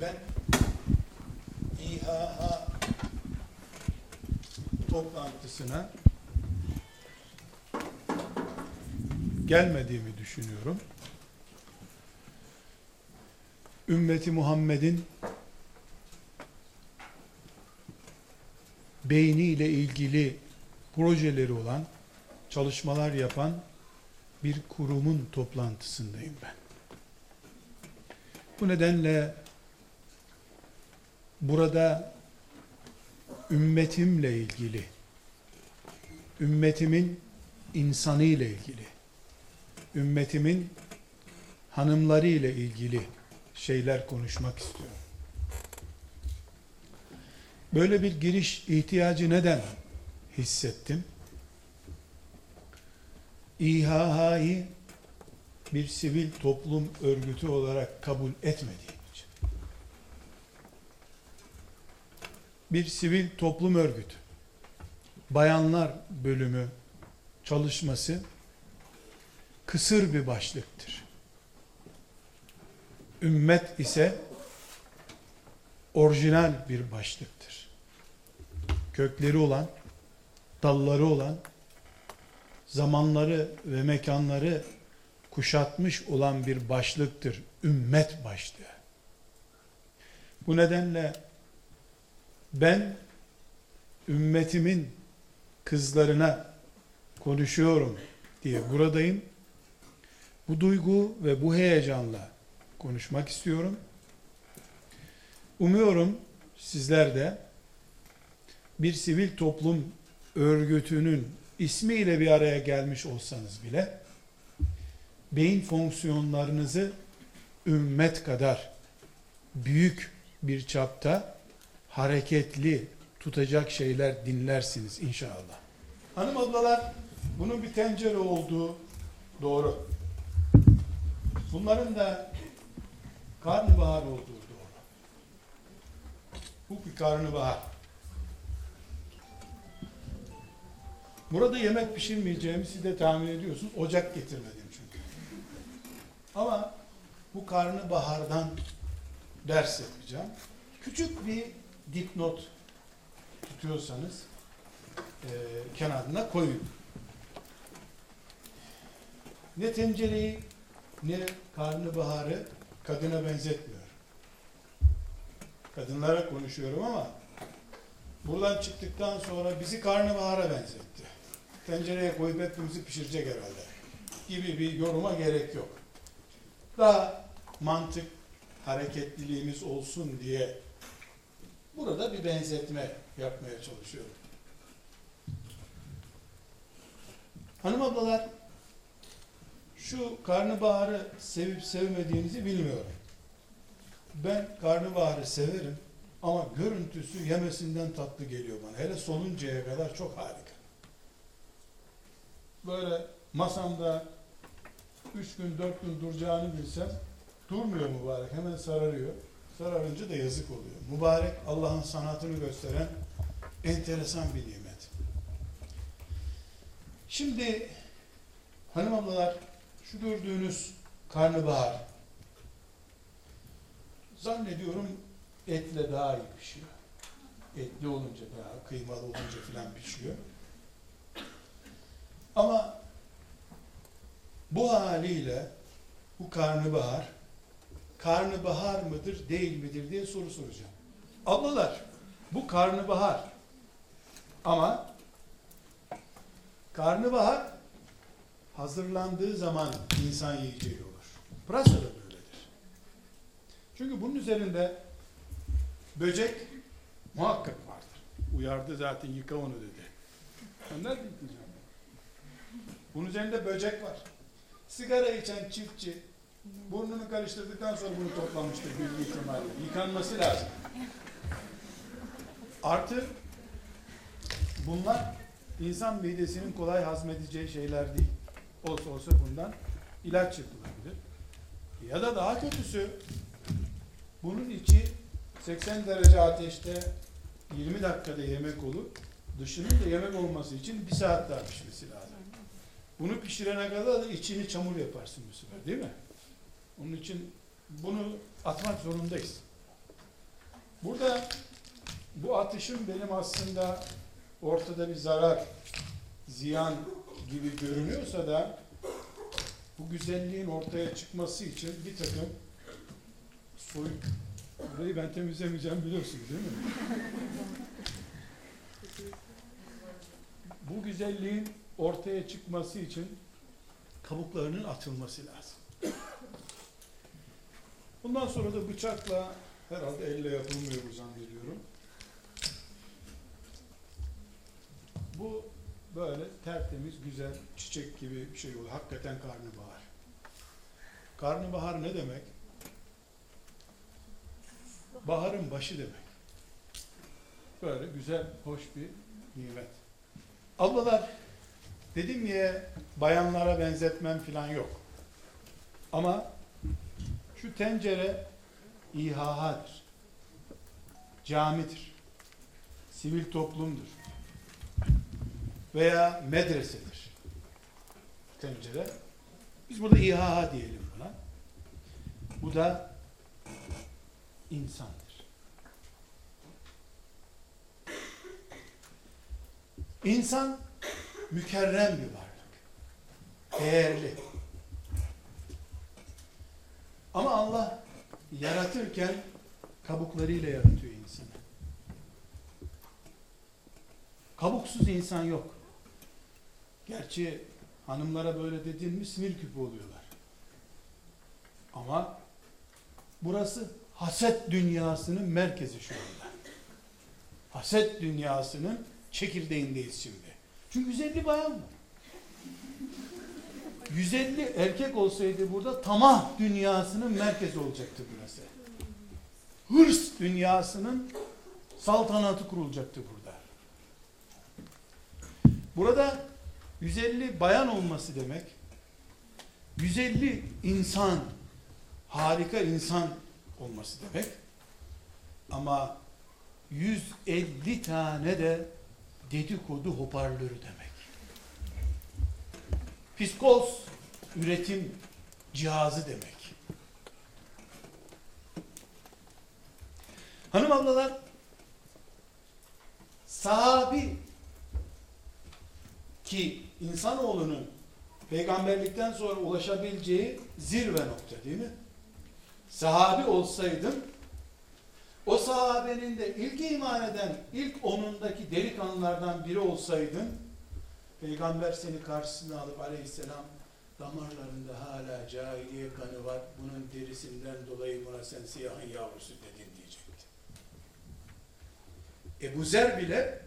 Ben İHA toplantısına gelmediğimi düşünüyorum. Ümmeti Muhammed'in beyniyle ilgili projeleri olan, çalışmalar yapan bir kurumun toplantısındayım ben. Bu nedenle burada ümmetimle ilgili, ümmetimin insanı ile ilgili, ümmetimin hanımları ile ilgili şeyler konuşmak istiyorum. Böyle bir giriş ihtiyacı neden hissettim? İHH'yi bir sivil toplum örgütü olarak kabul etmediğim Bir sivil toplum örgütü, bayanlar bölümü çalışması kısır bir başlıktır. Ümmet ise orijinal bir başlıktır. Kökleri olan, dalları olan, zamanları ve mekanları kuşatmış olan bir başlıktır. Ümmet başlığı. Bu nedenle ben ümmetimin kızlarına konuşuyorum diye buradayım. Bu duygu ve bu heyecanla konuşmak istiyorum. Umuyorum sizler de bir sivil toplum örgütünün ismiyle bir araya gelmiş olsanız bile beyin fonksiyonlarınızı ümmet kadar büyük bir çapta hareketli tutacak şeyler dinlersiniz inşallah. Hanım ablalar bunun bir tencere olduğu doğru. Bunların da karnabahar olduğu doğru. Bu bir karnabahar. Burada yemek pişirmeyeceğimi siz de tahmin ediyorsunuz. Ocak getirmedim çünkü. Ama bu karnabahardan ders yapacağım. Küçük bir dipnot tutuyorsanız e, kenarına koyun. Ne tencereyi ne karnabaharı kadına benzetmiyor. Kadınlara konuşuyorum ama buradan çıktıktan sonra bizi karnabahara benzetti. Tencereye koyup hepimizi pişirecek herhalde. Gibi bir yoruma gerek yok. Daha mantık hareketliliğimiz olsun diye burada bir benzetme yapmaya çalışıyorum. Hanım ablalar şu karnabaharı sevip sevmediğinizi bilmiyorum. Ben karnabaharı severim ama görüntüsü yemesinden tatlı geliyor bana. Hele soluncaya kadar çok harika. Böyle masamda üç gün dört gün duracağını bilsem durmuyor mübarek hemen sararıyor. Sararınca da yazık oluyor. Mübarek Allah'ın sanatını gösteren enteresan bir nimet. Şimdi hanım ablalar şu gördüğünüz karnabahar zannediyorum etle daha iyi pişiyor. Etli olunca daha kıymalı olunca filan pişiyor. Ama bu haliyle bu karnabahar karnabahar mıdır değil midir diye soru soracağım. Ablalar bu karnabahar ama karnabahar hazırlandığı zaman insan yiyeceği olur. Pırasa da böyledir. Çünkü bunun üzerinde böcek muhakkak vardır. Uyardı zaten yıka onu dedi. Nerede yıkayacağım? Bunun üzerinde böcek var. Sigara içen çiftçi burnunu karıştırdıktan sonra bunu toplamıştır büyük ihtimalle. Yıkanması lazım. Artı bunlar insan midesinin kolay hazmedeceği şeyler değil. Olsa olsa bundan ilaç yapılabilir. Ya da daha kötüsü bunun içi 80 derece ateşte 20 dakikada yemek olur. Dışının da yemek olması için bir saat daha pişmesi lazım. Bunu pişirene kadar da içini çamur yaparsın bu sefer değil mi? Onun için bunu atmak zorundayız. Burada bu atışım benim aslında ortada bir zarar, ziyan gibi görünüyorsa da bu güzelliğin ortaya çıkması için bir takım soyut burayı ben temizlemeyeceğim biliyorsun değil mi? Bu güzelliğin ortaya çıkması için kabuklarının atılması lazım. Bundan sonra da bıçakla herhalde elle yapılmıyor bu zannediyorum. Bu böyle tertemiz, güzel, çiçek gibi bir şey oluyor. Hakikaten karnabahar. Karnabahar ne demek? Baharın başı demek. Böyle güzel, hoş bir nimet. Ablalar, dedim ya bayanlara benzetmem falan yok. Ama şu tencere İHA'dır. Camidir. Sivil toplumdur. Veya medresedir. Tencere. Biz burada İHA diyelim buna. Bu da insandır. İnsan mükerrem bir varlık. Değerli. Ama Allah yaratırken kabuklarıyla yaratıyor insanı. Kabuksuz insan yok. Gerçi hanımlara böyle dediğin mi sinir küpü oluyorlar. Ama burası haset dünyasının merkezi şu anda. Haset dünyasının çekirdeğindeyiz şimdi. Çünkü 150 bayan var. 150 erkek olsaydı burada tamah dünyasının merkezi olacaktı burası. Hırs dünyasının saltanatı kurulacaktı burada. Burada 150 bayan olması demek, 150 insan, harika insan olması demek. Ama 150 tane de dedikodu hoparlörü demek. Psikos üretim cihazı demek. Hanım ablalar sahabi ki insanoğlunun peygamberlikten sonra ulaşabileceği zirve nokta değil mi? Sahabi olsaydım o sahabenin de ilk iman eden ilk onundaki delikanlılardan biri olsaydın peygamber seni karşısına alıp aleyhisselam damarlarında hala cahiliye kanı var bunun derisinden dolayı buna sen siyahın yavrusu dedin diyecekti. Ebu Zer bile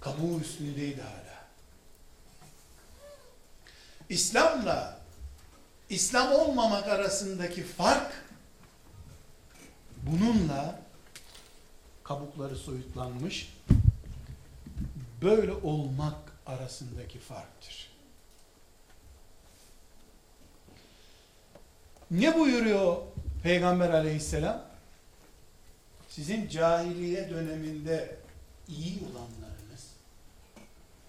kabuğu üstündeydi hala. İslam'la İslam olmamak arasındaki fark bununla kabukları soyutlanmış böyle olmak arasındaki farktır. Ne buyuruyor Peygamber aleyhisselam? Sizin cahiliye döneminde iyi olanlarınız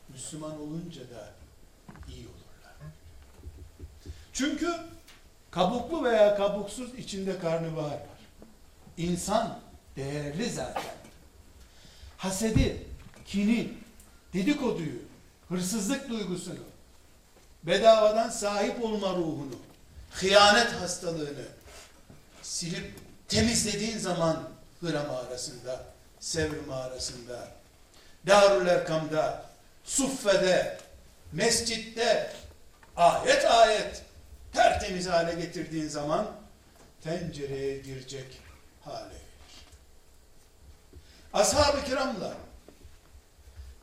Müslüman olunca da iyi olurlar. Çünkü kabuklu veya kabuksuz içinde karnabahar var. İnsan değerli zaten. Hasedi, kini, dedikoduyu, hırsızlık duygusunu, bedavadan sahip olma ruhunu, hıyanet hastalığını silip temizlediğin zaman Hıra mağarasında, Sevr mağarasında, Darül Erkam'da, Suffe'de, mescitte, ayet ayet tertemiz hale getirdiğin zaman tencereye girecek hale gelir. Ashab-ı kiramla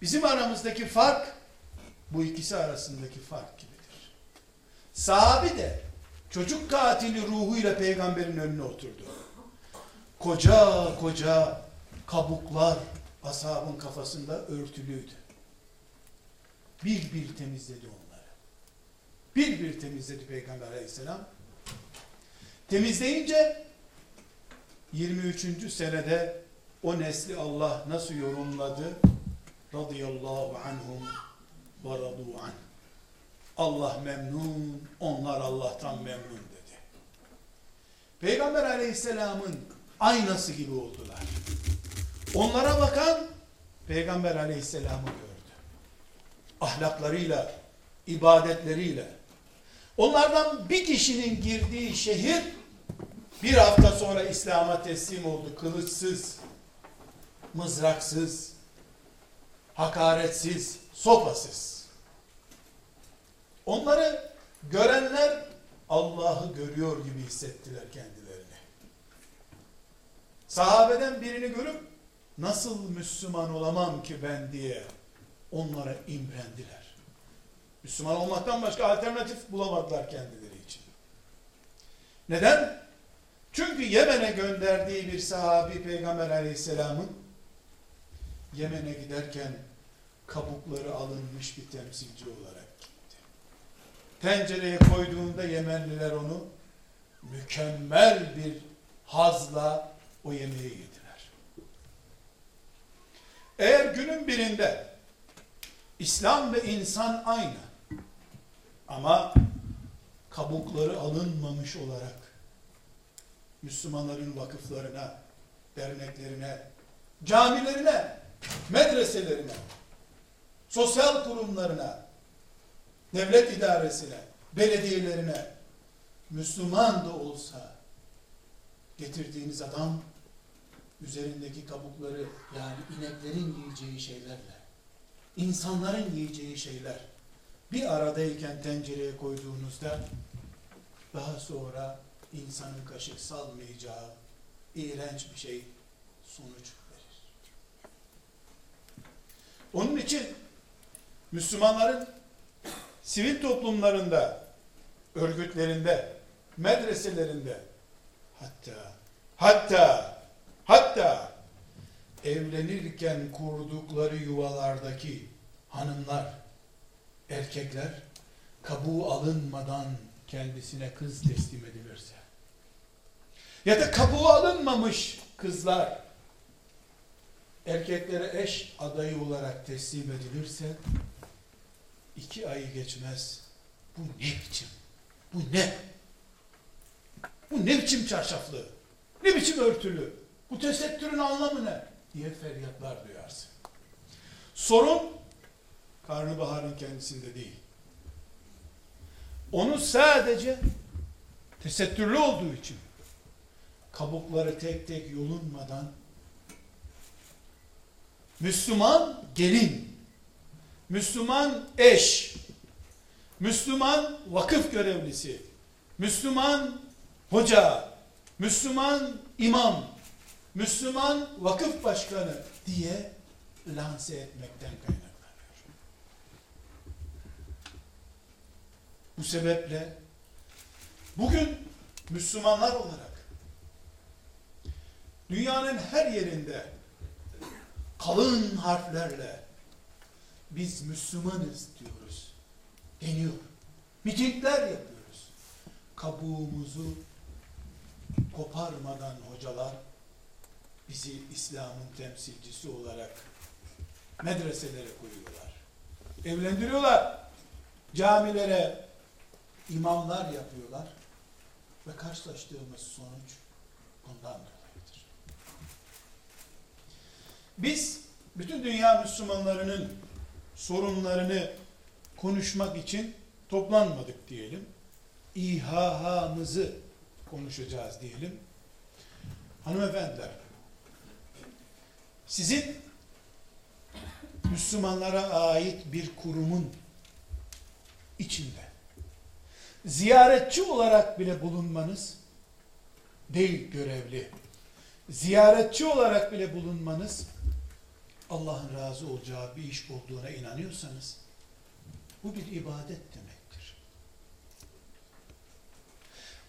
bizim aramızdaki fark bu ikisi arasındaki fark gibidir. Sahabi de çocuk katili ruhuyla peygamberin önüne oturdu. Koca koca kabuklar ashabın kafasında örtülüydü. Bir bir temizledi onları. Bir bir temizledi Peygamber aleyhisselam. Temizleyince 23. senede o nesli Allah nasıl yorumladı? Radıyallahu anhum ve radu. Allah memnun, onlar Allah'tan memnun dedi. Peygamber aleyhisselamın aynası gibi oldular. Onlara bakan Peygamber aleyhisselamı gördü. Ahlaklarıyla, ibadetleriyle. Onlardan bir kişinin girdiği şehir bir hafta sonra İslam'a teslim oldu. Kılıçsız, mızraksız, hakaretsiz, sopasız. Onları görenler Allah'ı görüyor gibi hissettiler kendilerini. Sahabeden birini görüp nasıl Müslüman olamam ki ben diye onlara imrendiler. Müslüman olmaktan başka alternatif bulamadılar kendileri için. Neden? Çünkü Yemen'e gönderdiği bir sahabi Peygamber aleyhisselamın Yemen'e giderken kabukları alınmış bir temsilci olarak gitti. Tencereye koyduğunda Yemenliler onu mükemmel bir hazla o yemeği yediler. Eğer günün birinde İslam ve insan aynı ama kabukları alınmamış olarak Müslümanların vakıflarına, derneklerine, camilerine, medreselerine, sosyal kurumlarına, devlet idaresine, belediyelerine Müslüman da olsa getirdiğiniz adam üzerindeki kabukları yani ineklerin yiyeceği şeylerle insanların yiyeceği şeyler bir aradayken tencereye koyduğunuzda daha sonra insanın kaşık salmayacağı iğrenç bir şey sonuç. Onun için Müslümanların sivil toplumlarında, örgütlerinde, medreselerinde hatta hatta hatta evlenirken kurdukları yuvalardaki hanımlar, erkekler kabuğu alınmadan kendisine kız teslim edilirse ya da kabuğu alınmamış kızlar erkeklere eş adayı olarak teslim edilirse iki ayı geçmez. Bu ne biçim? Bu ne? Bu ne biçim çarşaflı? Ne biçim örtülü? Bu tesettürün anlamı ne? diye feryatlar duyarsın. Sorun karnabaharın kendisinde değil. Onu sadece tesettürlü olduğu için kabukları tek tek yolunmadan Müslüman gelin, Müslüman eş, Müslüman vakıf görevlisi, Müslüman hoca, Müslüman imam, Müslüman vakıf başkanı diye lanse etmekten kaynaklanıyor. Bu sebeple bugün Müslümanlar olarak dünyanın her yerinde kalın harflerle biz Müslümanız diyoruz. Deniyor. Mitingler yapıyoruz. Kabuğumuzu koparmadan hocalar bizi İslam'ın temsilcisi olarak medreselere koyuyorlar. Evlendiriyorlar. Camilere imamlar yapıyorlar. Ve karşılaştığımız sonuç bundan Biz bütün dünya Müslümanlarının sorunlarını konuşmak için toplanmadık diyelim. İHH'mızı konuşacağız diyelim. Hanımefendiler, sizin Müslümanlara ait bir kurumun içinde ziyaretçi olarak bile bulunmanız değil görevli. Ziyaretçi olarak bile bulunmanız Allah'ın razı olacağı bir iş olduğuna inanıyorsanız bu bir ibadet demektir.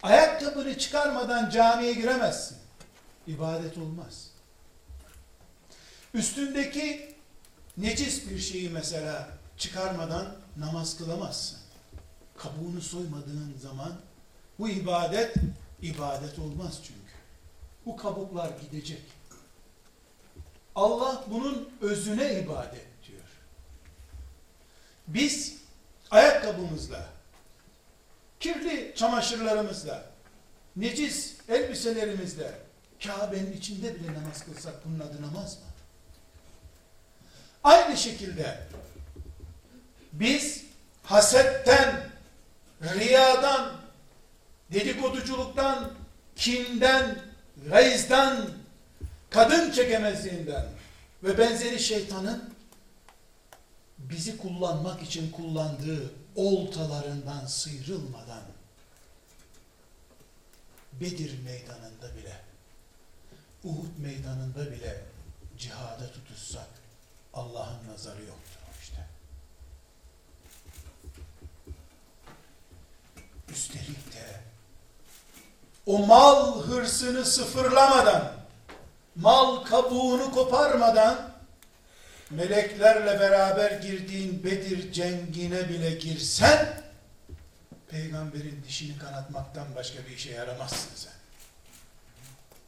Ayakkabını çıkarmadan camiye giremezsin. İbadet olmaz. Üstündeki necis bir şeyi mesela çıkarmadan namaz kılamazsın. Kabuğunu soymadığın zaman bu ibadet ibadet olmaz çünkü. Bu kabuklar gidecek. Allah bunun özüne ibadet diyor. Biz ayakkabımızla, kirli çamaşırlarımızla, necis elbiselerimizle, Kabe'nin içinde bile namaz kılsak bunun adı namaz mı? Aynı şekilde biz hasetten, riyadan, dedikoduculuktan, kinden, gayızdan, kadın çekemezliğinden ve benzeri şeytanın bizi kullanmak için kullandığı oltalarından sıyrılmadan Bedir meydanında bile Uhud meydanında bile cihada tutuşsak Allah'ın nazarı yoktur işte. Üstelik de o mal hırsını sıfırlamadan, mal kabuğunu koparmadan meleklerle beraber girdiğin Bedir cengine bile girsen peygamberin dişini kanatmaktan başka bir işe yaramazsın sen.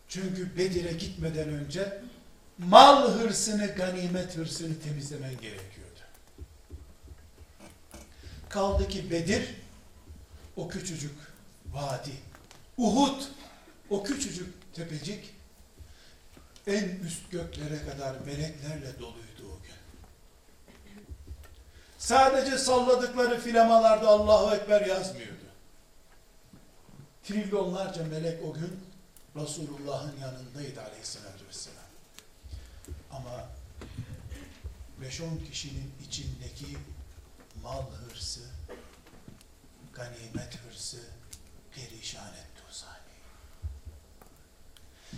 Çünkü Bedir'e gitmeden önce mal hırsını, ganimet hırsını temizlemen gerekiyordu. Kaldı ki Bedir o küçücük vadi, Uhud o küçücük tepecik en üst göklere kadar meleklerle doluydu o gün. Sadece salladıkları filamalarda Allahu Ekber yazmıyordu. Trilyonlarca melek o gün Resulullah'ın yanındaydı aleyhissalatü vesselam. Ama 5-10 kişinin içindeki mal hırsı, ganimet hırsı perişan etti o sahneyi.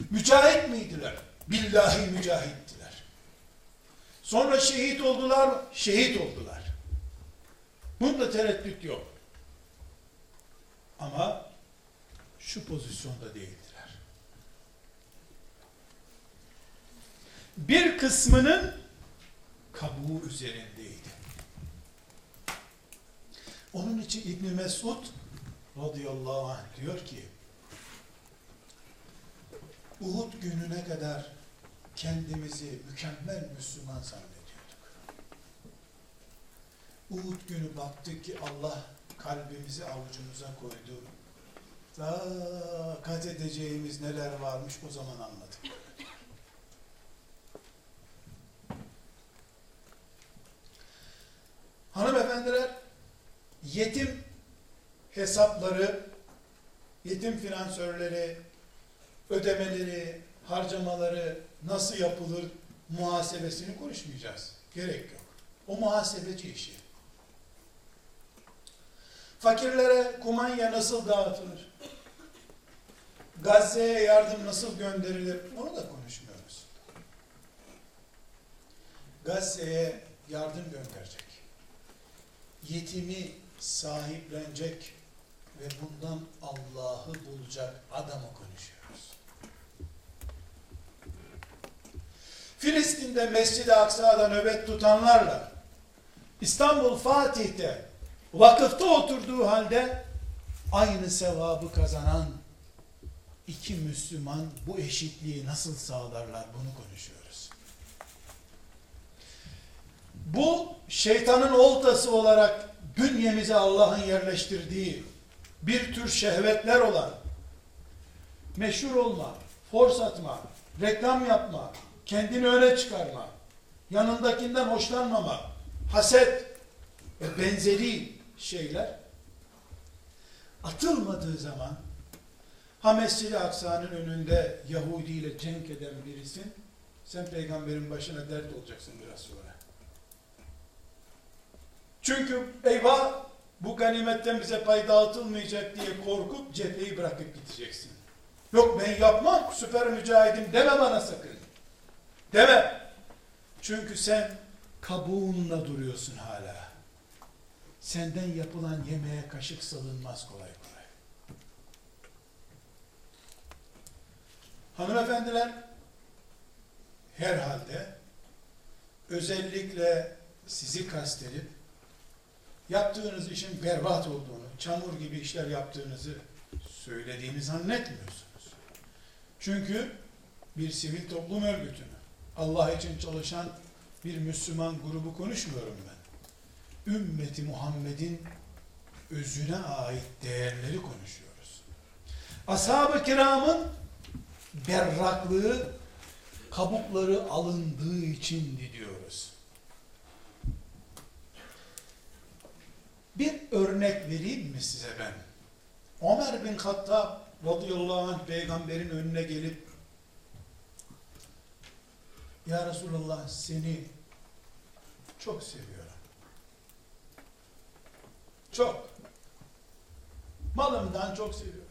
Mücahit miydiler? Billahi mücahittiler. Sonra şehit oldular? Şehit oldular. Bunda tereddüt yok. Ama şu pozisyonda değildiler. Bir kısmının kabuğu üzerindeydi. Onun için İbn Mesud radıyallahu anh diyor ki Uhud gününe kadar kendimizi mükemmel Müslüman zannediyorduk. Uhud günü baktık ki Allah kalbimizi avucumuza koydu. Daha kat edeceğimiz neler varmış o zaman anladık. Hanımefendiler yetim hesapları, yetim finansörleri, ödemeleri, harcamaları nasıl yapılır muhasebesini konuşmayacağız. Gerek yok. O muhasebeci işi. Fakirlere kumanya nasıl dağıtılır? Gazze'ye yardım nasıl gönderilir? Onu da konuşmuyoruz. Gazze'ye yardım gönderecek. Yetimi sahiplenecek ve bundan Allah'ı bulacak adamı konuşuyoruz. Filistin'de Mescid-i Aksa'da nöbet tutanlarla İstanbul Fatih'te vakıfta oturduğu halde aynı sevabı kazanan iki Müslüman bu eşitliği nasıl sağlarlar bunu konuşuyoruz. Bu şeytanın oltası olarak bünyemize Allah'ın yerleştirdiği bir tür şehvetler olan meşhur olma, force atma, reklam yapma, kendini öne çıkarma, yanındakinden hoşlanmama, haset ve benzeri şeyler atılmadığı zaman ha Mescid-i Aksa'nın önünde Yahudi ile cenk eden birisin sen peygamberin başına dert olacaksın biraz sonra. Çünkü eyvah bu ganimetten bize pay dağıtılmayacak diye korkup cepheyi bırakıp gideceksin. Yok ben yapmam süper mücahidim deme bana sakın. Deme. Çünkü sen kabuğunla duruyorsun hala. Senden yapılan yemeğe kaşık salınmaz kolay kolay. Hanımefendiler herhalde özellikle sizi kastedip yaptığınız işin berbat olduğunu, çamur gibi işler yaptığınızı söylediğini zannetmiyorsunuz. Çünkü bir sivil toplum örgütünü, Allah için çalışan bir Müslüman grubu konuşmuyorum ben. Ümmeti Muhammed'in özüne ait değerleri konuşuyoruz. Ashab-ı kiramın berraklığı kabukları alındığı içindi diyoruz. Bir örnek vereyim mi size ben? Ömer bin Hattab radıyallahu anh peygamberin önüne gelip Ya Resulallah seni çok seviyorum. Çok. Malımdan çok seviyorum.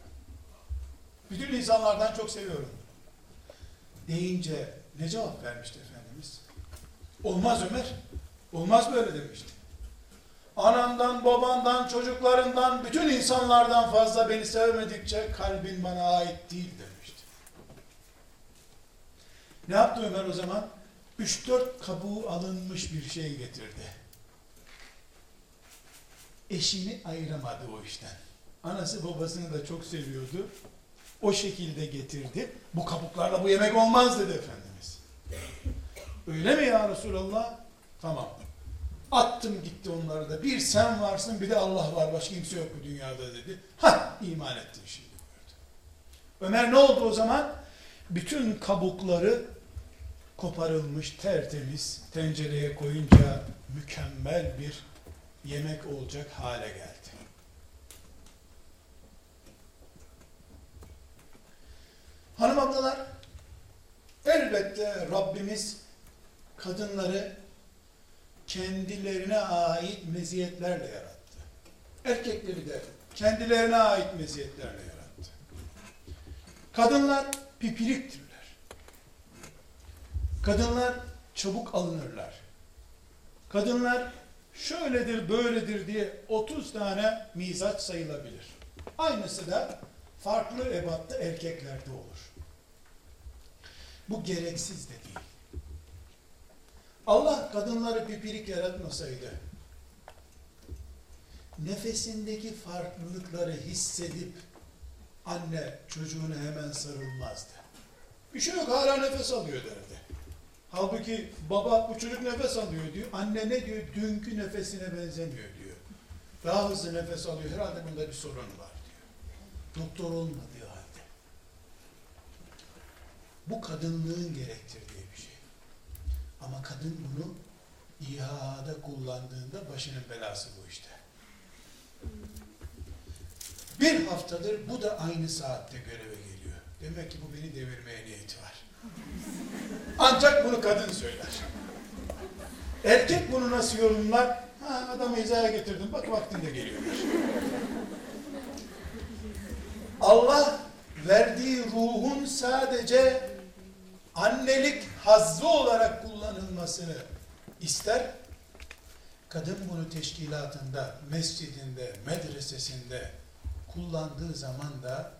Bütün insanlardan çok seviyorum. Deyince ne cevap vermişti Efendimiz? Olmaz Ömer. Olmaz böyle demişti. Anamdan, babandan, çocuklarından, bütün insanlardan fazla beni sevmedikçe kalbin bana ait değil demişti. Ne yaptı Ömer o zaman? 3-4 kabuğu alınmış bir şey getirdi. Eşini ayıramadı o işten. Anası babasını da çok seviyordu. O şekilde getirdi. Bu kabuklarla bu yemek olmaz dedi Efendimiz. Öyle mi ya Resulallah? Tamam. Attım gitti onları da. Bir sen varsın bir de Allah var. Başka kimse yok bu dünyada dedi. Ha iman ettin şimdi. Ömer ne oldu o zaman? Bütün kabukları koparılmış tertemiz tencereye koyunca mükemmel bir yemek olacak hale geldi. Hanım ablalar elbette Rabbimiz kadınları kendilerine ait meziyetlerle yarattı. Erkekleri de kendilerine ait meziyetlerle yarattı. Kadınlar pipiriktirler. Kadınlar çabuk alınırlar. Kadınlar şöyledir böyledir diye 30 tane mizaç sayılabilir. Aynısı da farklı ebatta erkeklerde olur. Bu gereksiz de değil. Allah kadınları pipirik yaratmasaydı, nefesindeki farklılıkları hissedip anne çocuğuna hemen sarılmazdı. Bir şey yok hala nefes alıyor derdi. Halbuki baba bu çocuk nefes alıyor diyor. Anne ne diyor? Dünkü nefesine benzemiyor diyor. Daha hızlı nefes alıyor. Herhalde bunda bir sorun var diyor. Doktor olmadığı halde. Bu kadınlığın gerektirdiği bir şey. Ama kadın bunu İHA'da kullandığında başının belası bu işte. Bir haftadır bu da aynı saatte göreve geliyor. Demek ki bu beni devirmeye niyeti var. Ancak bunu kadın söyler. Erkek bunu nasıl yorumlar? Ha, adamı hizaya getirdim. Bak vaktinde geliyor. Allah verdiği ruhun sadece annelik hazzı olarak kullanılmasını ister. Kadın bunu teşkilatında, mescidinde, medresesinde kullandığı zaman da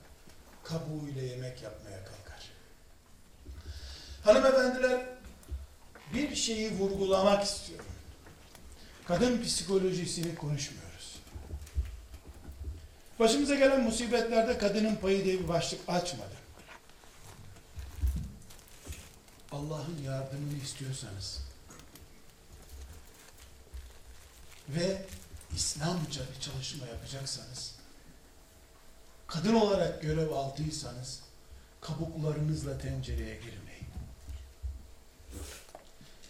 kabuğuyla yemek yapmaya kalkar. Hanımefendiler, bir şeyi vurgulamak istiyorum. Kadın psikolojisini konuşmuyoruz. Başımıza gelen musibetlerde kadının payı diye bir başlık açmadı. Allah'ın yardımını istiyorsanız ve İslamca bir çalışma yapacaksanız, kadın olarak görev aldıysanız, kabuklarınızla tencereye girmeyin.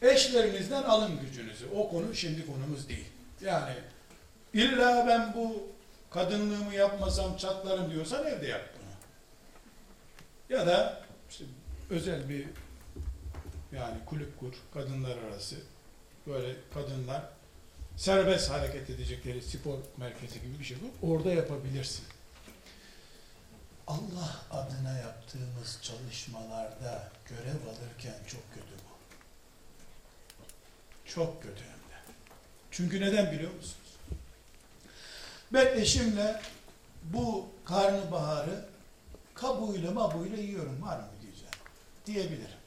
Eşlerinizden alın gücünüzü. O konu şimdi konumuz değil. Yani illa ben bu kadınlığımı yapmasam çatlarım diyorsan evde yap bunu. Ya da işte özel bir yani kulüp kur, kadınlar arası. Böyle kadınlar serbest hareket edecekleri spor merkezi gibi bir şey kur. Orada yapabilirsin. Allah adına yaptığımız çalışmalarda görev alırken çok kötü bu. Çok kötü hem de. Çünkü neden biliyor musunuz? Ben eşimle bu karnabaharı kabuğuyla mabuğuyla yiyorum var mı diyeceğim. Diyebilirim.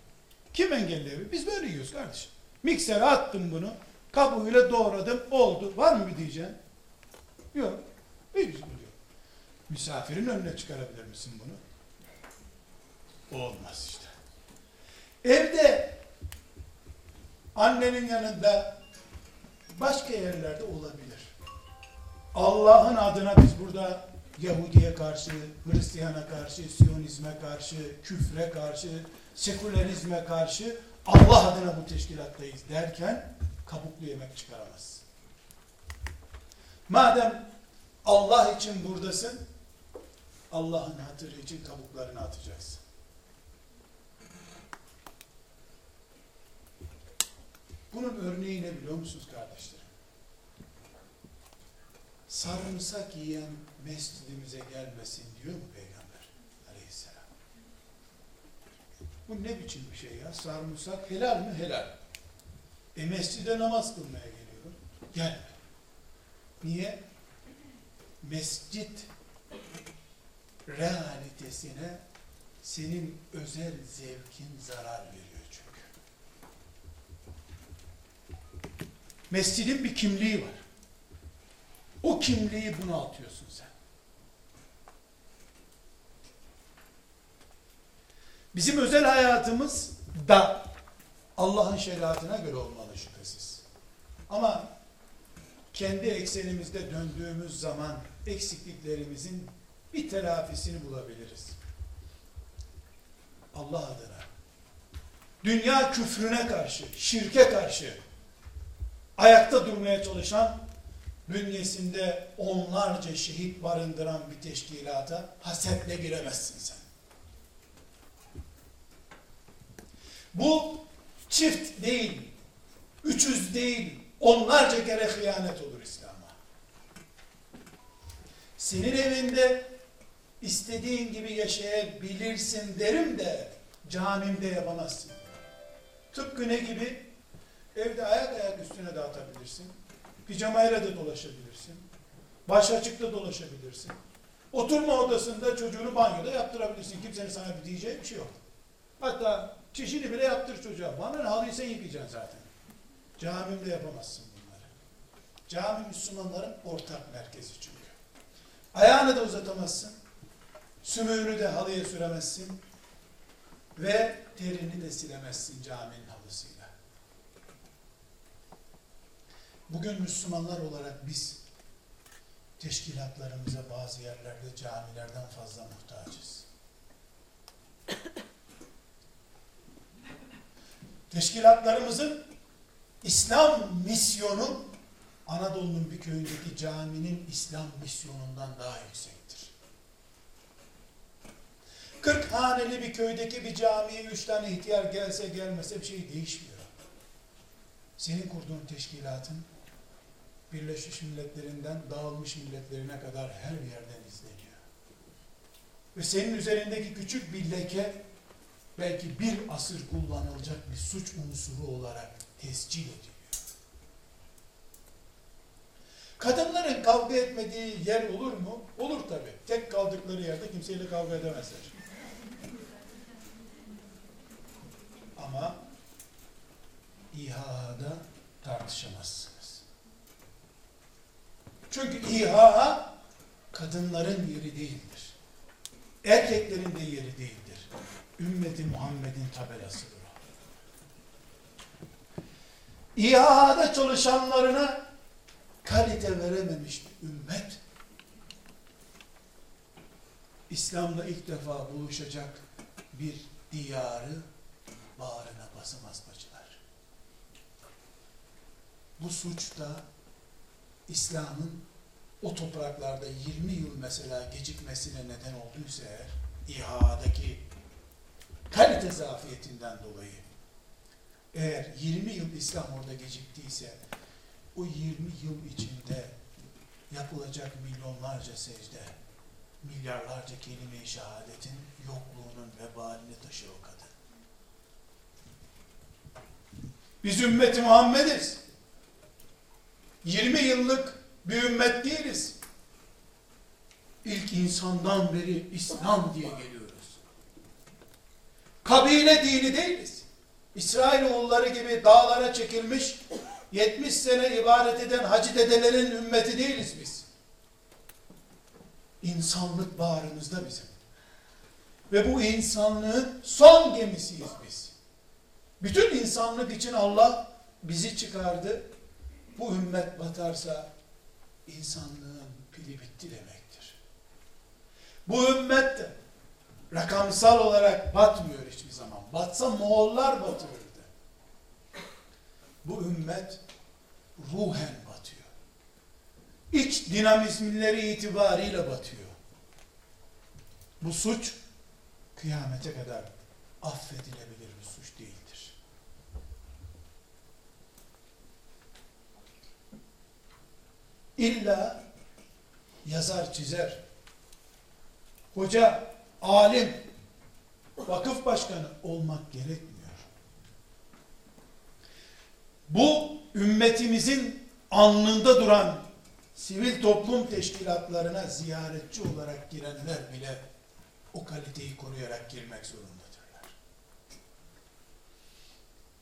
Kim engelleyebilir? Biz böyle yiyoruz kardeşim. Miksere attım bunu. Kabuğuyla doğradım. Oldu. Var mı bir diyeceğim? Yok. Şey diyor. Misafirin önüne çıkarabilir misin bunu? Olmaz işte. Evde annenin yanında başka yerlerde olabilir. Allah'ın adına biz burada Yahudi'ye karşı, Hristiyan'a karşı, Siyonizme karşı, küfre karşı, sekülerizme karşı Allah adına bu teşkilattayız derken kabuklu yemek çıkaramaz. Madem Allah için buradasın, Allah'ın hatırı için kabuklarını atacaksın. Bunun örneği ne biliyor musunuz kardeşlerim? Sarımsak yiyen mescidimize gelmesin diyor mu Peygamber aleyhisselam? Bu ne biçim bir şey ya? Sarımsak helal mi? Helal. E mescide namaz kılmaya geliyorum. Gelme. Niye? Mescit realitesine senin özel zevkin zarar veriyor çünkü. Mescidin bir kimliği var. O kimliği buna atıyorsun sen. Bizim özel hayatımız da Allah'ın şeriatına göre olmalı şüphesiz. Ama kendi eksenimizde döndüğümüz zaman eksikliklerimizin bir telafisini bulabiliriz. Allah adına. Dünya küfrüne karşı, şirke karşı ayakta durmaya çalışan bünyesinde onlarca şehit barındıran bir teşkilata hasetle giremezsin sen. Bu çift değil, üçüz değil, onlarca kere hıyanet olur İslam'a. Senin evinde istediğin gibi yaşayabilirsin derim de camimde yapamazsın. Tıpkı ne gibi? Evde ayak ayak üstüne dağıtabilirsin. Pijamayla da dolaşabilirsin. Baş açıkta dolaşabilirsin. Oturma odasında çocuğunu banyoda yaptırabilirsin. Kimsenin sana bir diyeceği bir şey yok. Hatta çişini bile yaptır çocuğa. Bana ne halıyı sen yıkayacaksın zaten. Camimde yapamazsın bunları. Cami Müslümanların ortak merkezi çünkü. Ayağını da uzatamazsın. Sümüğünü de halıya süremezsin. Ve terini de silemezsin caminin Bugün Müslümanlar olarak biz teşkilatlarımıza bazı yerlerde camilerden fazla muhtacız. Teşkilatlarımızın İslam misyonu Anadolu'nun bir köyündeki caminin İslam misyonundan daha yüksektir. 40 haneli bir köydeki bir camiye üç tane ihtiyar gelse gelmese bir şey değişmiyor. Senin kurduğun teşkilatın Birleşmiş Milletlerinden dağılmış milletlerine kadar her yerden izleniyor. Ve senin üzerindeki küçük bir leke belki bir asır kullanılacak bir suç unsuru olarak tescil ediliyor. Kadınların kavga etmediği yer olur mu? Olur tabi. Tek kaldıkları yerde kimseyle kavga edemezler. Ama İHA'da tartışamazsınız. Çünkü İHA kadınların yeri değildir. Erkeklerin de yeri değildir. Ümmeti Muhammed'in tabelasıdır o. İHA'da çalışanlarına kalite verememiş bir ümmet İslam'la ilk defa buluşacak bir diyarı bağrına basamaz bacılar. Bu suç da İslam'ın o topraklarda 20 yıl mesela gecikmesine neden olduysa eğer İHA'daki kalite zafiyetinden dolayı eğer 20 yıl İslam orada geciktiyse o 20 yıl içinde yapılacak milyonlarca secde, milyarlarca kelime-i şehadetin yokluğunun vebalini taşır o kadın. Biz ümmeti Muhammediz. 20 yıllık bir ümmet değiliz. İlk insandan beri İslam diye geliyoruz. Kabile dini değiliz. İsrailoğulları gibi dağlara çekilmiş 70 sene ibadet eden hacı dedelerin ümmeti değiliz biz. İnsanlık bağrımızda bizim. Ve bu insanlığın son gemisiyiz biz. Bütün insanlık için Allah bizi çıkardı. Bu ümmet batarsa insanlığın pili bitti demektir. Bu ümmet de rakamsal olarak batmıyor hiçbir zaman. Batsa Moğollar batırırdı. Bu ümmet ruhen batıyor. İç dinamizmleri itibariyle batıyor. Bu suç kıyamete kadar affedilebilir bir suç değildir. İlla yazar çizer, hoca, alim, vakıf başkanı olmak gerekmiyor. Bu ümmetimizin alnında duran sivil toplum teşkilatlarına ziyaretçi olarak girenler bile o kaliteyi koruyarak girmek zorundadırlar.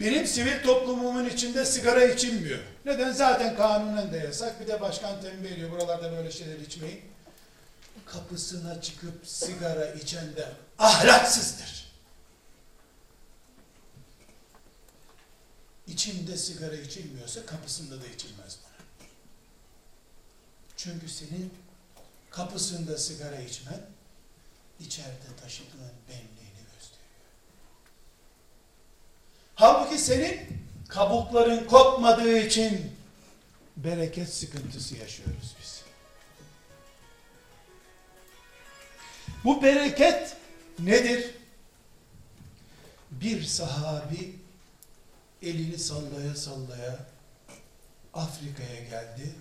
Benim sivil toplumumun içinde sigara içilmiyor. Neden? Zaten kanunen de yasak. Bir de başkan tembih ediyor. Buralarda böyle şeyler içmeyin. Kapısına çıkıp sigara içen de ahlaksızdır. İçinde sigara içilmiyorsa kapısında da içilmez bana. Çünkü senin kapısında sigara içmen içeride taşıdığın benliğini Halbuki senin kabukların kopmadığı için bereket sıkıntısı yaşıyoruz biz. Bu bereket nedir? Bir sahabi elini sallaya sallaya Afrika'ya geldi.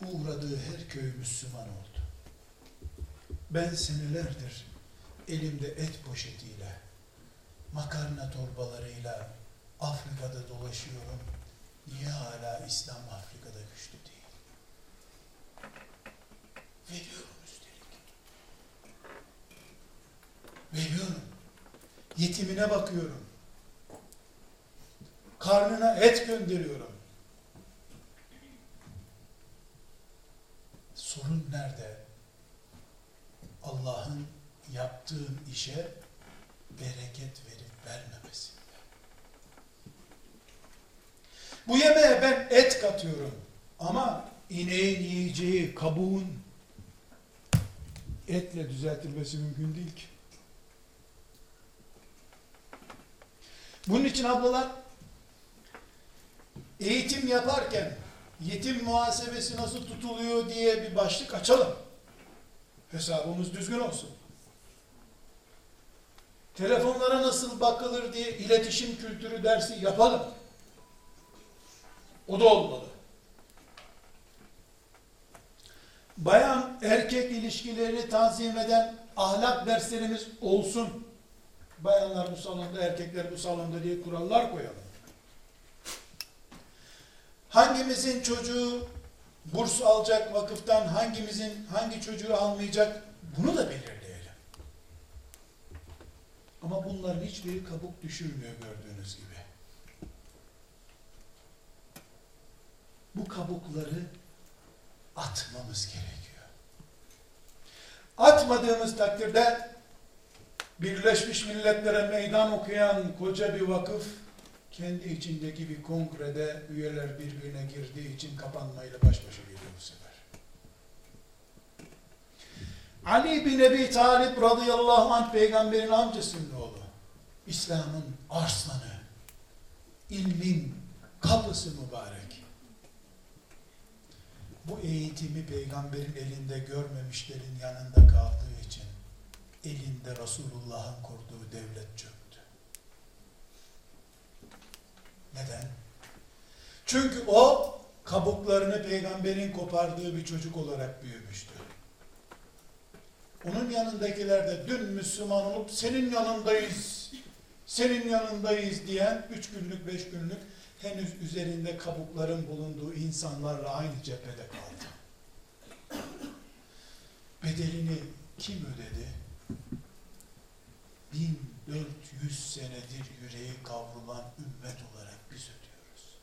Uğradığı her köy Müslüman oldu. Ben senelerdir elimde et poşetiyle, makarna torbalarıyla Afrika'da dolaşıyorum. Niye hala İslam Afrika'da güçlü değil? Veriyorum üstelik. Veriyorum. Yetimine bakıyorum. Karnına et gönderiyorum. Sorun nerede? Allah'ın yaptığın işe bereket verip vermemesinde. Bu yemeğe ben et katıyorum. Ama ineğin yiyeceği kabuğun etle düzeltilmesi mümkün değil ki. Bunun için ablalar eğitim yaparken yetim muhasebesi nasıl tutuluyor diye bir başlık açalım. Hesabımız düzgün olsun. Telefonlara nasıl bakılır diye iletişim kültürü dersi yapalım. O da olmalı. Bayan erkek ilişkileri tanzim eden ahlak derslerimiz olsun. Bayanlar bu salonda, erkekler bu salonda diye kurallar koyalım. Hangimizin çocuğu burs alacak vakıftan, hangimizin hangi çocuğu almayacak bunu da belirleyelim. Ama bunların hiçbiri kabuk düşürmüyor gördüğünüz gibi. Bu kabukları atmamız gerekiyor. Atmadığımız takdirde Birleşmiş Milletler'e meydan okuyan koca bir vakıf kendi içindeki bir kongrede üyeler birbirine girdiği için kapanmayla baş başa geliyor bu sefer. Ali bin Ebi Talip radıyallahu anh peygamberin amcasının oğlu. İslam'ın arslanı. ilmin kapısı mübarek. Bu eğitimi peygamberin elinde görmemişlerin yanında kaldığı için elinde Resulullah'ın kurduğu devlet çöktü. Neden? Çünkü o kabuklarını peygamberin kopardığı bir çocuk olarak büyümüştü. Onun yanındakiler de dün Müslüman olup senin yanındayız, senin yanındayız diyen üç günlük, beş günlük henüz üzerinde kabukların bulunduğu insanlarla aynı cephede kaldı. Bedelini kim ödedi? 1400 senedir yüreği kavrulan ümmet olarak biz ödüyoruz.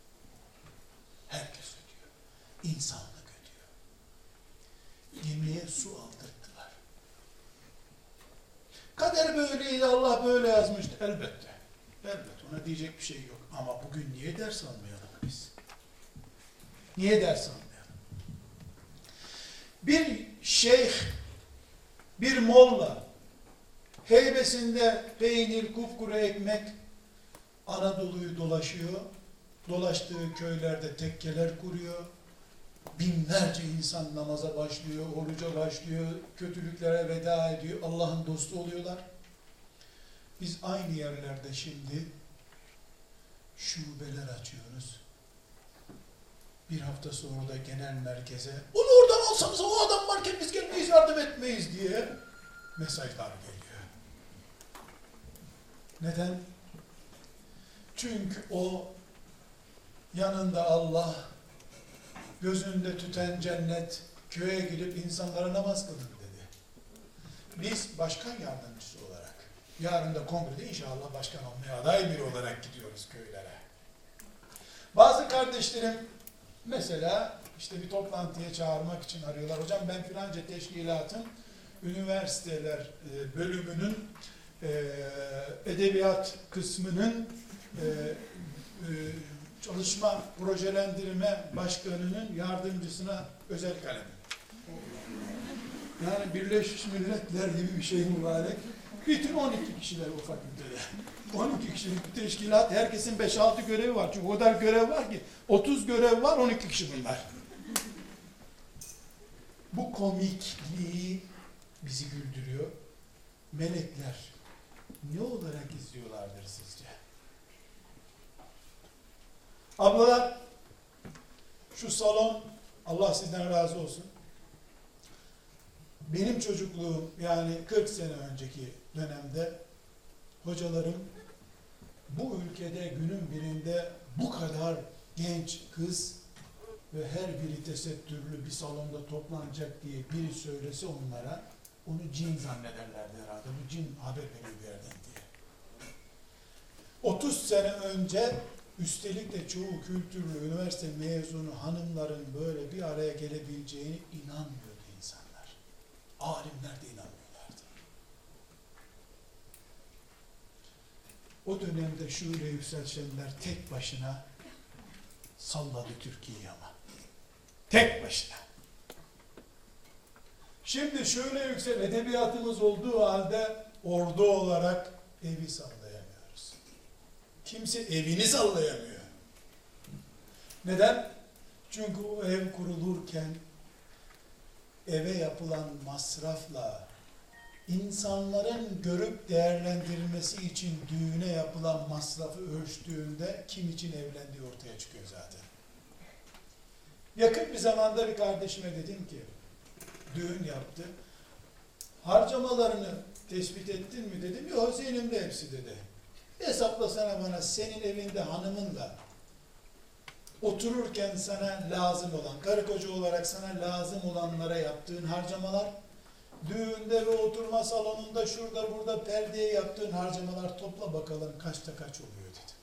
Herkes ödüyor. İnsanlık ödüyor. Gemiye su aldırttılar. Kader böyleydi, Allah böyle yazmıştı. Elbette. Elbette. Ona diyecek bir şey yok. Ama bugün niye ders almayalım biz? Niye ders almayalım? Bir şeyh bir molla heybesinde peynir, kupkuru ekmek Anadolu'yu dolaşıyor. Dolaştığı köylerde tekkeler kuruyor. Binlerce insan namaza başlıyor, oruca başlıyor, kötülüklere veda ediyor, Allah'ın dostu oluyorlar. Biz aynı yerlerde şimdi şubeler açıyoruz. Bir hafta sonra da genel merkeze onu oradan alsanız o adam varken biz gelmeyiz yardım etmeyiz diye mesajlar geliyor. Neden? Çünkü o yanında Allah gözünde tüten cennet köye gidip insanlara namaz kılın dedi. Biz başkan yardımcısı yarın da kongrede inşallah başkan olmaya aday biri olarak gidiyoruz köylere. Bazı kardeşlerim mesela işte bir toplantıya çağırmak için arıyorlar. Hocam ben filanca teşkilatın üniversiteler e, bölümünün e, edebiyat kısmının e, çalışma projelendirme başkanının yardımcısına özel kalemi. Yani Birleşmiş Milletler gibi bir şey mübarek. Bütün 12 kişiler o fakültede. 12 kişilik bir teşkilat. Herkesin 5-6 görevi var. Çünkü o kadar görev var ki 30 görev var 12 kişi bunlar. Bu komikliği bizi güldürüyor. Melekler ne olarak izliyorlardır sizce? Ablalar şu salon Allah sizden razı olsun. Benim çocukluğum yani 40 sene önceki dönemde hocalarım bu ülkede günün birinde bu kadar genç kız ve her biri tesettürlü bir salonda toplanacak diye biri söylese onlara onu cin zannederlerdi herhalde. Bu cin haber veriyor bir yerden diye. 30 sene önce üstelik de çoğu kültürlü üniversite mezunu hanımların böyle bir araya gelebileceğini inanmıyordu insanlar. Alimler de inanmıyorlardı. O dönemde Şule Yüksel Şenler tek başına salladı Türkiye'yi ama. Tek başına. Şimdi şöyle yüksel edebiyatımız olduğu halde ordu olarak evi sallayamıyoruz. Kimse evini sallayamıyor. Neden? Çünkü o ev kurulurken eve yapılan masrafla insanların görüp değerlendirilmesi için düğüne yapılan masrafı ölçtüğünde kim için evlendiği ortaya çıkıyor zaten. Yakın bir zamanda bir kardeşime dedim ki düğün yaptı. Harcamalarını tespit ettin mi dedim. Yok zihnimde hepsi dedi. Hesaplasana bana senin evinde hanımınla otururken sana lazım olan, karı koca olarak sana lazım olanlara yaptığın harcamalar, düğünde ve oturma salonunda şurada burada perdeye yaptığın harcamalar topla bakalım kaçta kaç oluyor dedi.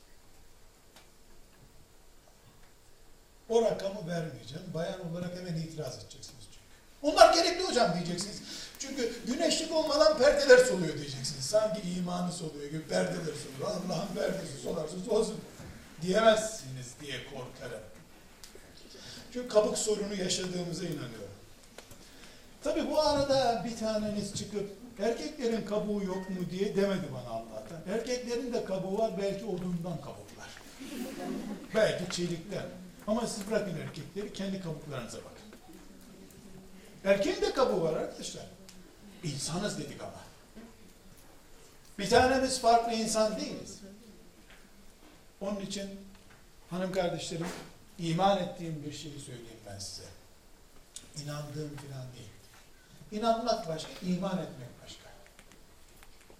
O rakamı vermeyeceğim. Bayan olarak hemen itiraz edeceksiniz çünkü. Onlar gerekli hocam diyeceksiniz. Çünkü güneşlik olmadan perdeler soluyor diyeceksiniz. Sanki imanı soluyor gibi perdeler soluyor. Allah'ın perdesi solarsa solsun diyemezsiniz diye korkarım. Çünkü kabuk sorunu yaşadığımıza inanıyorum. Tabi bu arada bir taneniz çıkıp erkeklerin kabuğu yok mu diye demedi bana Allah'tan. Erkeklerin de kabuğu var belki odundan kabuklar. belki çelikler. Ama siz bırakın erkekleri kendi kabuklarınıza bakın. Erkeğin de kabuğu var arkadaşlar. İnsanız dedik ama. Bir tanemiz farklı insan değiliz. Onun için hanım kardeşlerim iman ettiğim bir şeyi söyleyeyim ben size. İnandığım filan değil. İnanmak başka, iman etmek başka.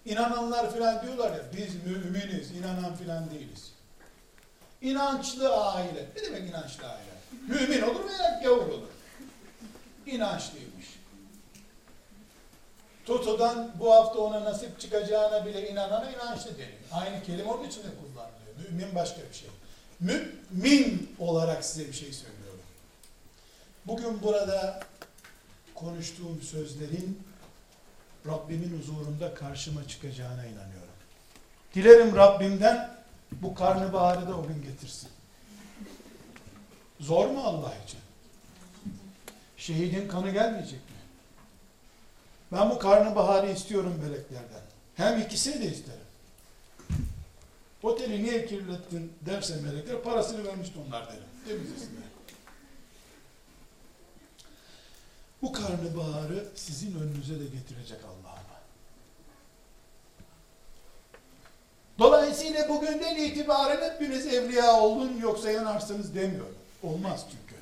İnananlar filan diyorlar ya biz müminiz, inanan filan değiliz. İnançlı aile. Ne demek inançlı aile? Mümin olur veya gavur olur. İnançlıymış. Toto'dan bu hafta ona nasip çıkacağına bile inanana inançlı deniyor. Aynı kelime onun için de kullanılıyor. Mümin başka bir şey. Mümin olarak size bir şey söylüyorum. Bugün burada konuştuğum sözlerin Rabbimin huzurunda karşıma çıkacağına inanıyorum. Dilerim Rabbimden bu karnabaharı da o gün getirsin. Zor mu Allah için? Şehidin kanı gelmeyecek mi? Ben bu karnabaharı istiyorum meleklerden. Hem ikisini de isterim. Oteli niye kirlettin derse melekler parasını vermişti onlar derim. Temizlesinler. Bu karnabaharı sizin önünüze de getirecek Allah'ım. Dolayısıyla bugünden itibaren hepiniz evliya olun yoksa yanarsınız demiyorum. Olmaz çünkü.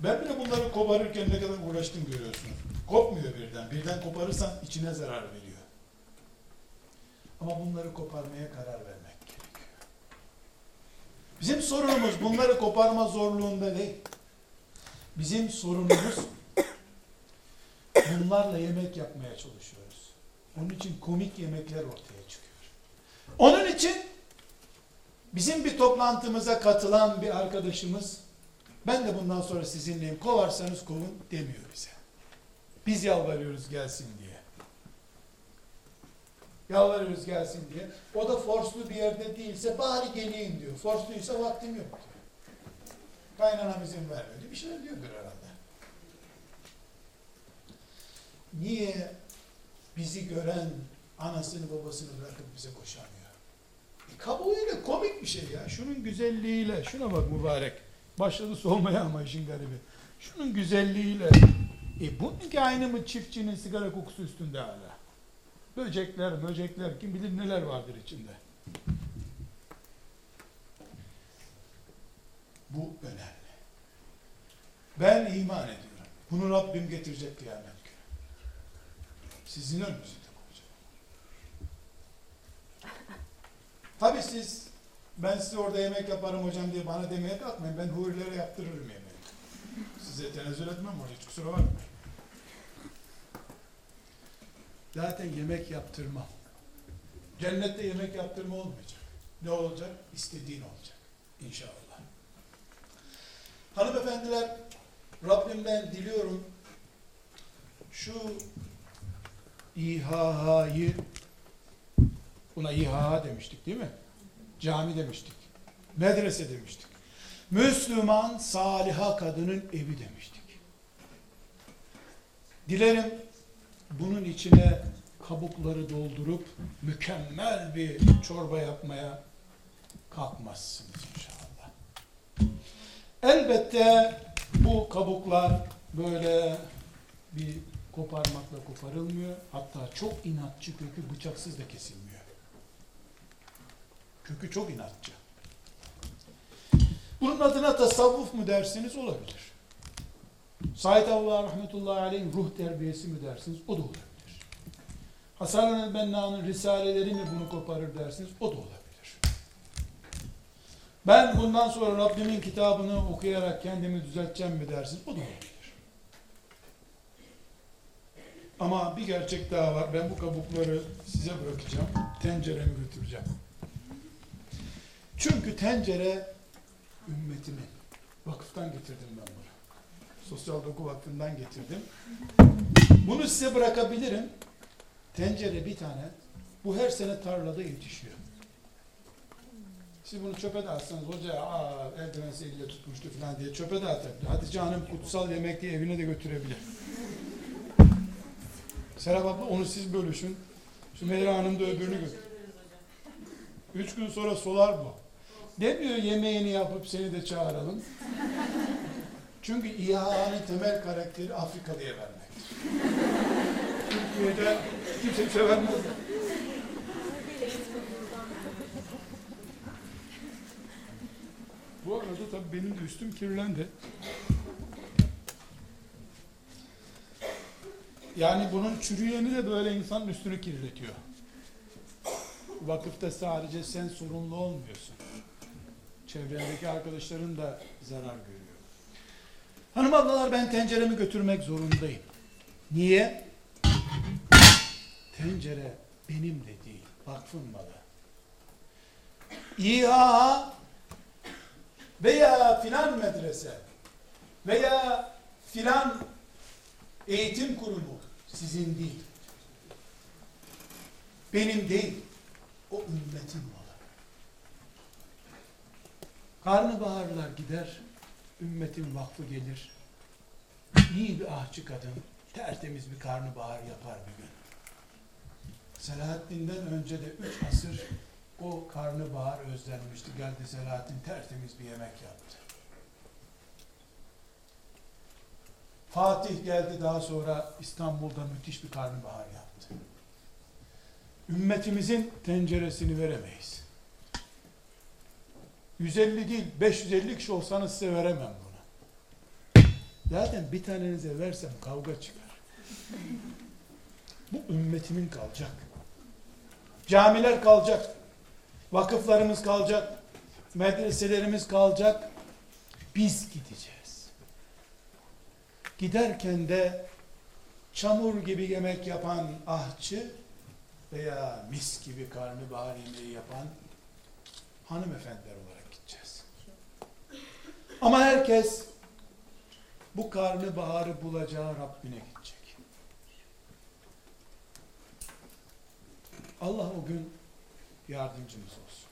Ben bile bunları koparırken ne kadar uğraştım görüyorsunuz. Kopmuyor birden. Birden koparırsan içine zarar veriyor. Ama bunları koparmaya karar vermek gerekiyor. Bizim sorunumuz bunları koparma zorluğunda değil. Bizim sorunumuz bunlarla yemek yapmaya çalışıyoruz. Onun için komik yemekler ortaya çıkıyor. Onun için bizim bir toplantımıza katılan bir arkadaşımız ben de bundan sonra sizinleyim kovarsanız kovun demiyor bize. Biz yalvarıyoruz gelsin diye. Yalvarıyoruz gelsin diye. O da forslu bir yerde değilse bari geleyim diyor. Forsluysa vaktim yok diyor. Kaynanam izin vermedi. Bir şeyler diyordur herhalde. Niye bizi gören anasını babasını bırakıp bize koşamıyor? E, kabuğuyla komik bir şey ya. Şunun güzelliğiyle, şuna bak mübarek. Başladı soğumaya ama işin garibi. Şunun güzelliğiyle. E bununki aynı mı çiftçinin sigara kokusu üstünde hala? Böcekler, böcekler, kim bilir neler vardır içinde. Bu önemli. Ben iman ediyorum. Bunu Rabbim getirecek kıyamet. Sizin önünüzde koyacak. Tabi siz ben size orada yemek yaparım hocam diye bana demeye kalkmayın. Ben hurilere yaptırırım yemeği. Size tenezzül etmem orada hiç kusura bakmayın. Zaten yemek yaptırmam. Cennette yemek yaptırma olmayacak. Ne olacak? İstediğin olacak. İnşallah. Hanımefendiler, Rabbimden diliyorum şu İHH'yı buna İHH demiştik değil mi? Cami demiştik. Medrese demiştik. Müslüman saliha kadının evi demiştik. Dilerim bunun içine kabukları doldurup mükemmel bir çorba yapmaya kalkmazsınız inşallah. Elbette bu kabuklar böyle bir koparmakla koparılmıyor. Hatta çok inatçı kökü bıçaksız da kesilmiyor. Kökü çok inatçı. Bunun adına tasavvuf mu dersiniz olabilir. Said Allah rahmetullahi aleyh ruh terbiyesi mi dersiniz o da olabilir. Hasan el-Benna'nın risaleleri mi bunu koparır dersiniz o da olabilir. Ben bundan sonra Rabbimin kitabını okuyarak kendimi düzelteceğim mi dersiniz o da olabilir. Ama bir gerçek daha var. Ben bu kabukları size bırakacağım. Tenceremi götüreceğim. Çünkü tencere ümmetimin. Vakıftan getirdim ben bunu. Sosyal Doku Vakfı'ndan getirdim. Bunu size bırakabilirim. Tencere bir tane. Bu her sene tarlada yetişiyor. Siz bunu çöpe de atsanız hoca aa eldiven eliyle tutmuştu falan diye çöpe de atabilir. Hatice Hanım kutsal yemek diye evine de götürebilir. Serap abla onu siz bölüşün. Sümeyra Hanım da öbürünü götür. Üç gün sonra solar bu. Demiyor yemeğini yapıp seni de çağıralım. Çünkü İHA'nın temel karakteri Afrikalı'ya vermek. Türkiye'de kimse şey vermez. Bu arada tabii benim de üstüm kirlendi. Yani bunun çürüyeni de böyle insanın üstünü kirletiyor. Vakıfta sadece sen sorumlu olmuyorsun. Çevrendeki arkadaşların da zarar görüyor. Hanım ablalar ben tenceremi götürmek zorundayım. Niye? Tencere benim de değil, vakfın malı. İHA veya filan medrese veya filan eğitim kurumu sizin değil. Benim değil. O ümmetin malı. Karnabaharlar gider, ümmetin vakfı gelir. İyi bir ahçı kadın tertemiz bir karnabahar yapar bir gün. Selahaddin'den önce de üç asır o karnabahar özlenmişti. Geldi Selahaddin tertemiz bir yemek yaptı. Fatih geldi daha sonra İstanbul'da müthiş bir karnabahar yaptı. Ümmetimizin tenceresini veremeyiz. 150 değil 550 kişi olsanız size veremem bunu. Zaten bir tanenize versem kavga çıkar. Bu ümmetimin kalacak. Camiler kalacak. Vakıflarımız kalacak. Medreselerimiz kalacak. Biz gideceğiz. Giderken de çamur gibi yemek yapan ahçı veya mis gibi karnabahar yemeği yapan hanımefendiler olarak gideceğiz. Ama herkes bu karnabaharı bulacağı Rabbine gidecek. Allah o gün yardımcımız olsun.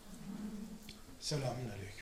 Selamun aleyküm.